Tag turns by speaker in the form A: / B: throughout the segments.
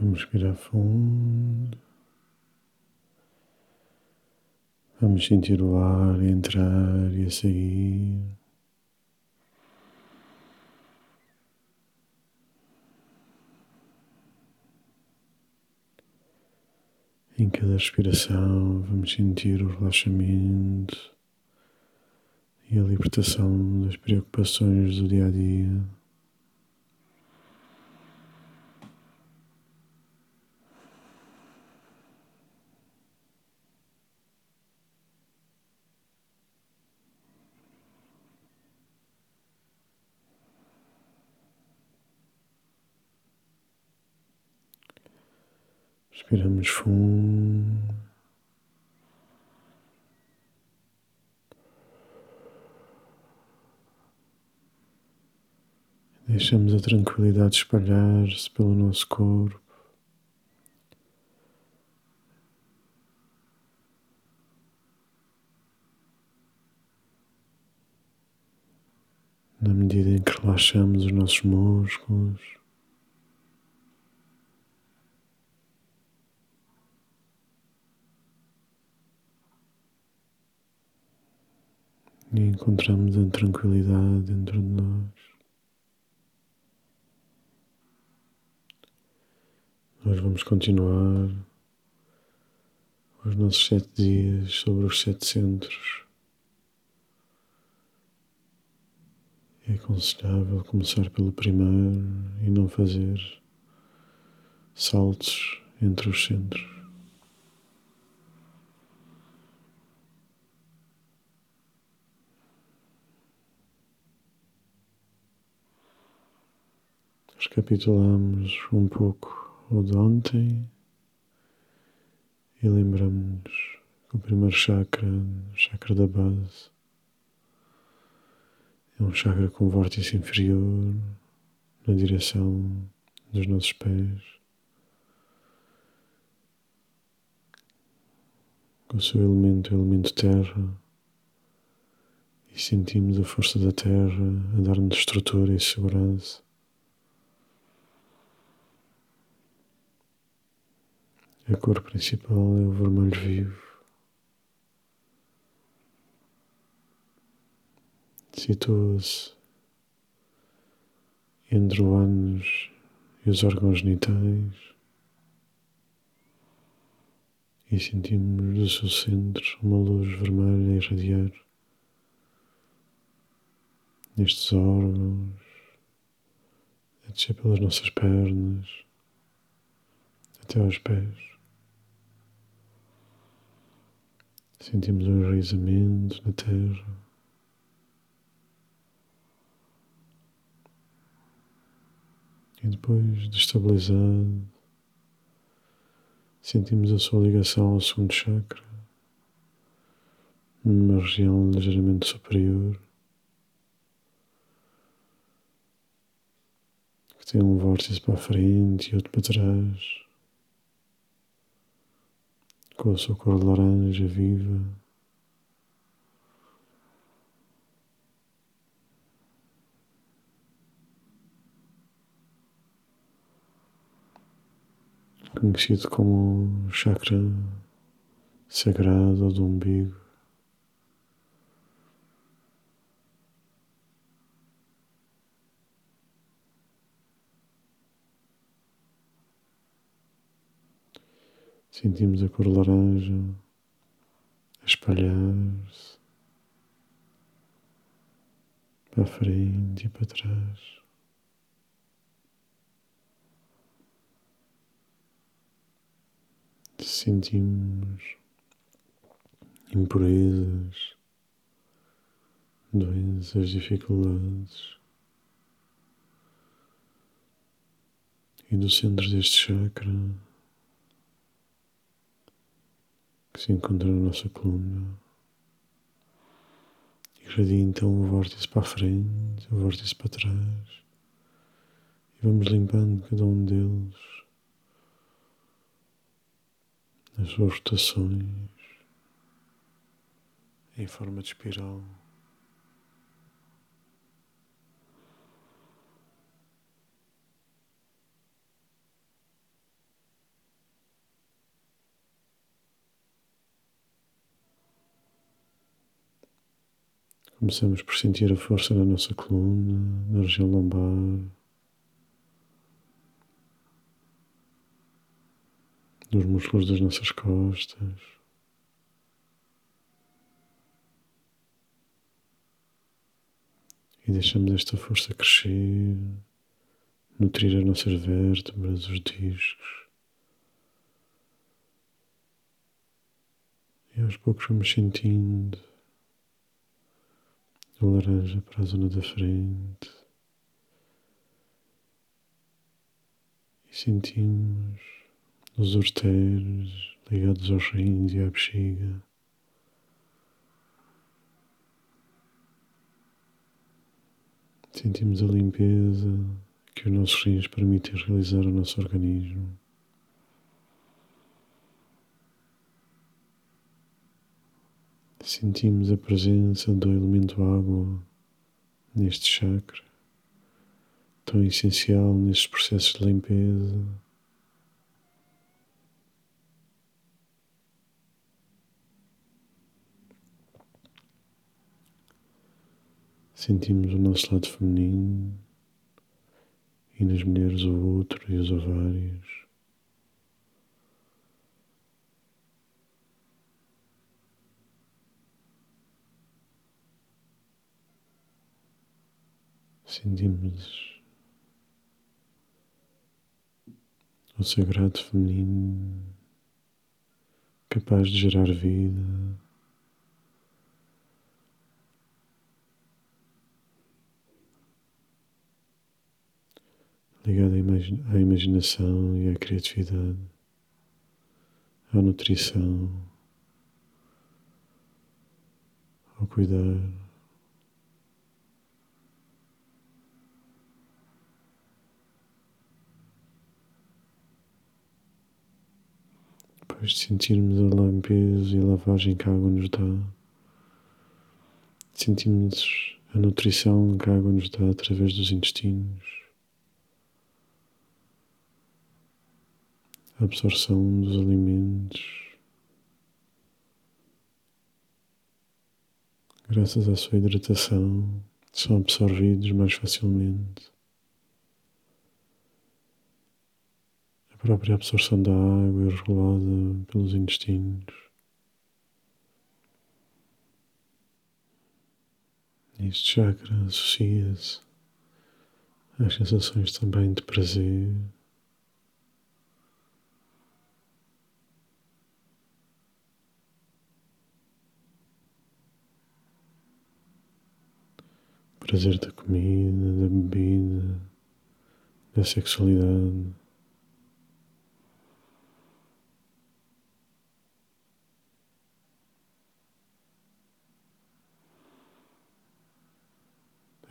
A: Vamos respirar fundo. Vamos sentir o ar entrar e sair. Em cada respiração, vamos sentir o relaxamento e a libertação das preocupações do dia a dia. Respiramos fundo. Deixamos a tranquilidade espalhar-se pelo nosso corpo. Na medida em que relaxamos os nossos músculos, e encontramos a tranquilidade dentro de nós. Nós vamos continuar os nossos sete dias sobre os sete centros. É aconselhável começar pelo primeiro e não fazer saltos entre os centros. Recapitulamos um pouco o de ontem e lembramos que o primeiro chakra, o chakra da base, é um chakra com vórtice inferior na direção dos nossos pés, com o seu elemento, o elemento terra, e sentimos a força da terra a dar-nos estrutura e segurança. A cor principal é o vermelho vivo. Situa-se entre o ânus e os órgãos genitais e sentimos do seu centro uma luz vermelha a irradiar nestes órgãos, a descer pelas nossas pernas até aos pés. Sentimos um enraizamento na terra. E depois de estabilizado, sentimos a sua ligação ao segundo chakra, numa região ligeiramente superior, que tem um vórtice para a frente e outro para trás com a sua cor de laranja viva. Conhecido como chakra sagrado do umbigo. Sentimos a cor laranja a espalhar-se para frente e para trás. Sentimos impurezas, doenças, dificuldades. E do centro deste chakra que se encontra na nossa coluna. Irradia então o vórtice para a frente, o vórtice para trás. E vamos limpando cada um deles, nas suas rotações, em forma de espiral. Começamos por sentir a força na nossa coluna, na região lombar, nos músculos das nossas costas. E deixamos esta força crescer, nutrir as nossas vértebras, os discos. E aos poucos vamos sentindo a laranja para a zona da frente. E sentimos os urteiros ligados aos rins e à bexiga. Sentimos a limpeza que os nossos rins permitem realizar ao nosso organismo. Sentimos a presença do elemento água neste chakra, tão essencial nestes processos de limpeza. Sentimos o nosso lado feminino e nas mulheres o outro e os ovários. Sentimos o sagrado feminino capaz de gerar vida. Ligado à imaginação e à criatividade, à nutrição, ao cuidar. Depois de sentirmos a limpeza e a lavagem que a água nos dá, sentimos a nutrição que a água nos dá através dos intestinos, a absorção dos alimentos, graças à sua hidratação, são absorvidos mais facilmente. Própria absorção da água é regulada pelos intestinos. Este chakra associa-se às sensações também de prazer. Prazer da comida, da bebida, da sexualidade.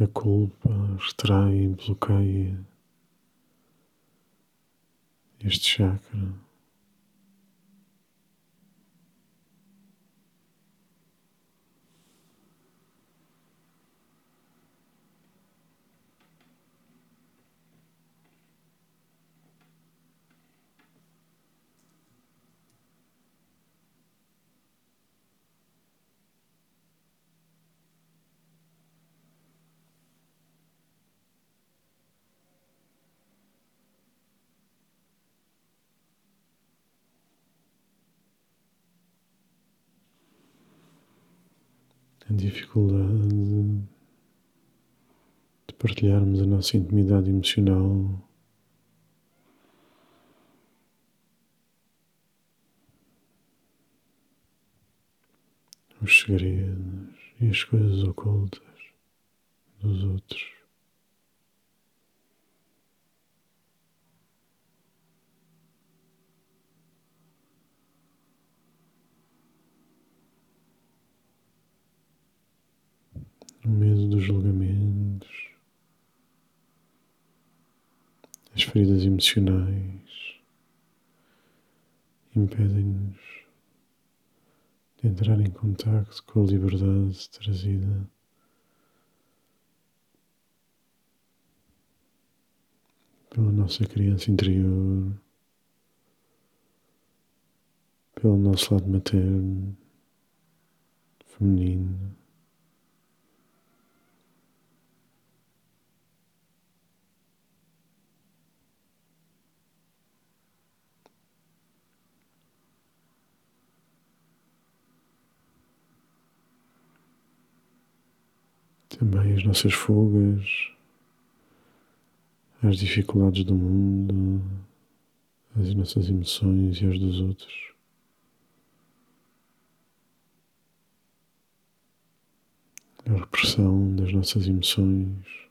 A: A culpa extrai e bloqueia este chakra. Dificuldade de partilharmos a nossa intimidade emocional. Os segredos e as coisas ocultas dos outros. O medo dos julgamentos, as feridas emocionais impedem-nos de entrar em contato com a liberdade trazida pela nossa criança interior, pelo nosso lado materno, feminino. Também as nossas fugas, as dificuldades do mundo, as nossas emoções e as dos outros. A repressão das nossas emoções.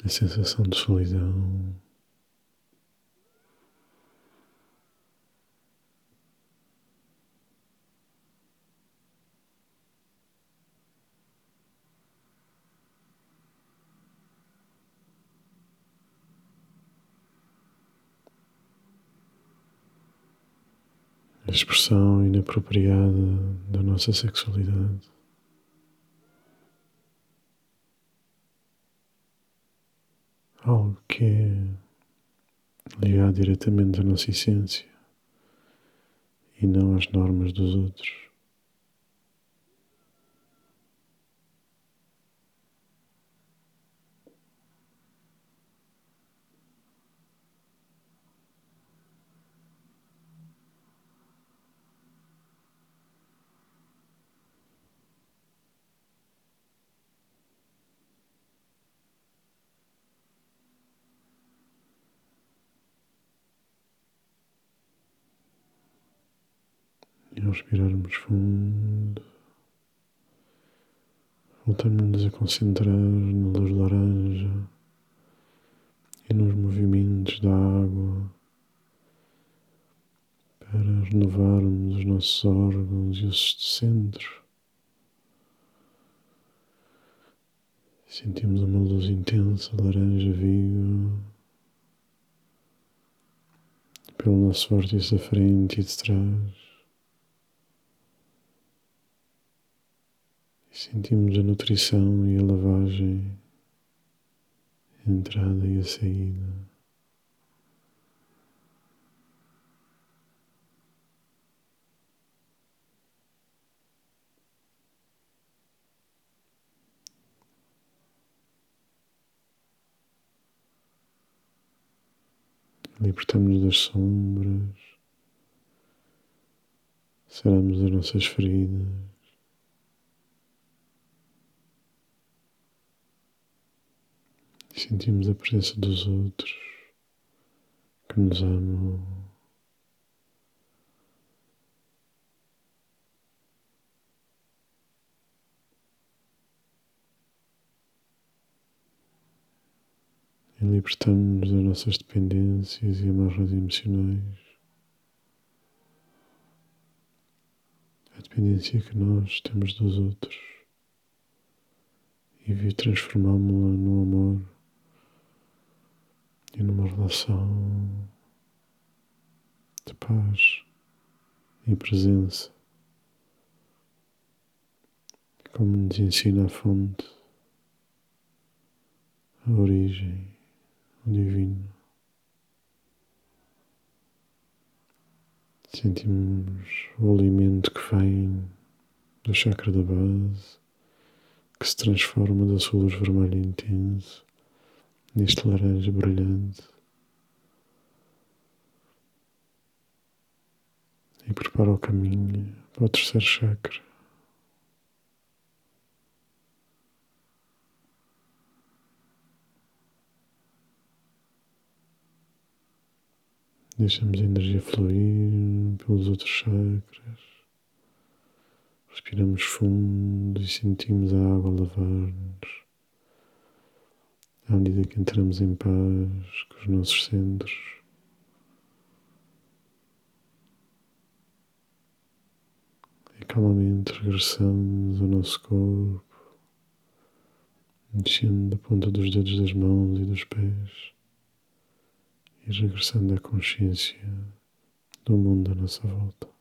A: a sensação de solidão. A expressão inapropriada da nossa sexualidade. Algo que é ligado diretamente à nossa essência e não às normas dos outros. Respirarmos fundo, voltamos-nos a concentrar na luz laranja e nos movimentos da água para renovarmos os nossos órgãos e os centros. Sentimos uma luz intensa, laranja viva, pelo nosso vórtice da frente e de trás. E sentimos a nutrição e a lavagem, a entrada e a saída. libertamos das sombras, saramos as nossas feridas. Sentimos a presença dos outros que nos amam. E libertamos-nos das nossas dependências e amarras emocionais. A dependência que nós temos dos outros e transformámo-la no amor e numa relação de paz e presença, como nos ensina a fonte, a origem, o divino. Sentimos o alimento que vem do chakra da base, que se transforma da sua luz vermelha intensa neste laranja brilhante e prepara o caminho para o terceiro chakra. Deixamos a energia fluir pelos outros chakras. Respiramos fundo e sentimos a água lavar-nos à medida que entramos em paz com os nossos centros. E calmamente regressamos ao nosso corpo, mexendo da ponta dos dedos das mãos e dos pés e regressando à consciência do mundo à nossa volta.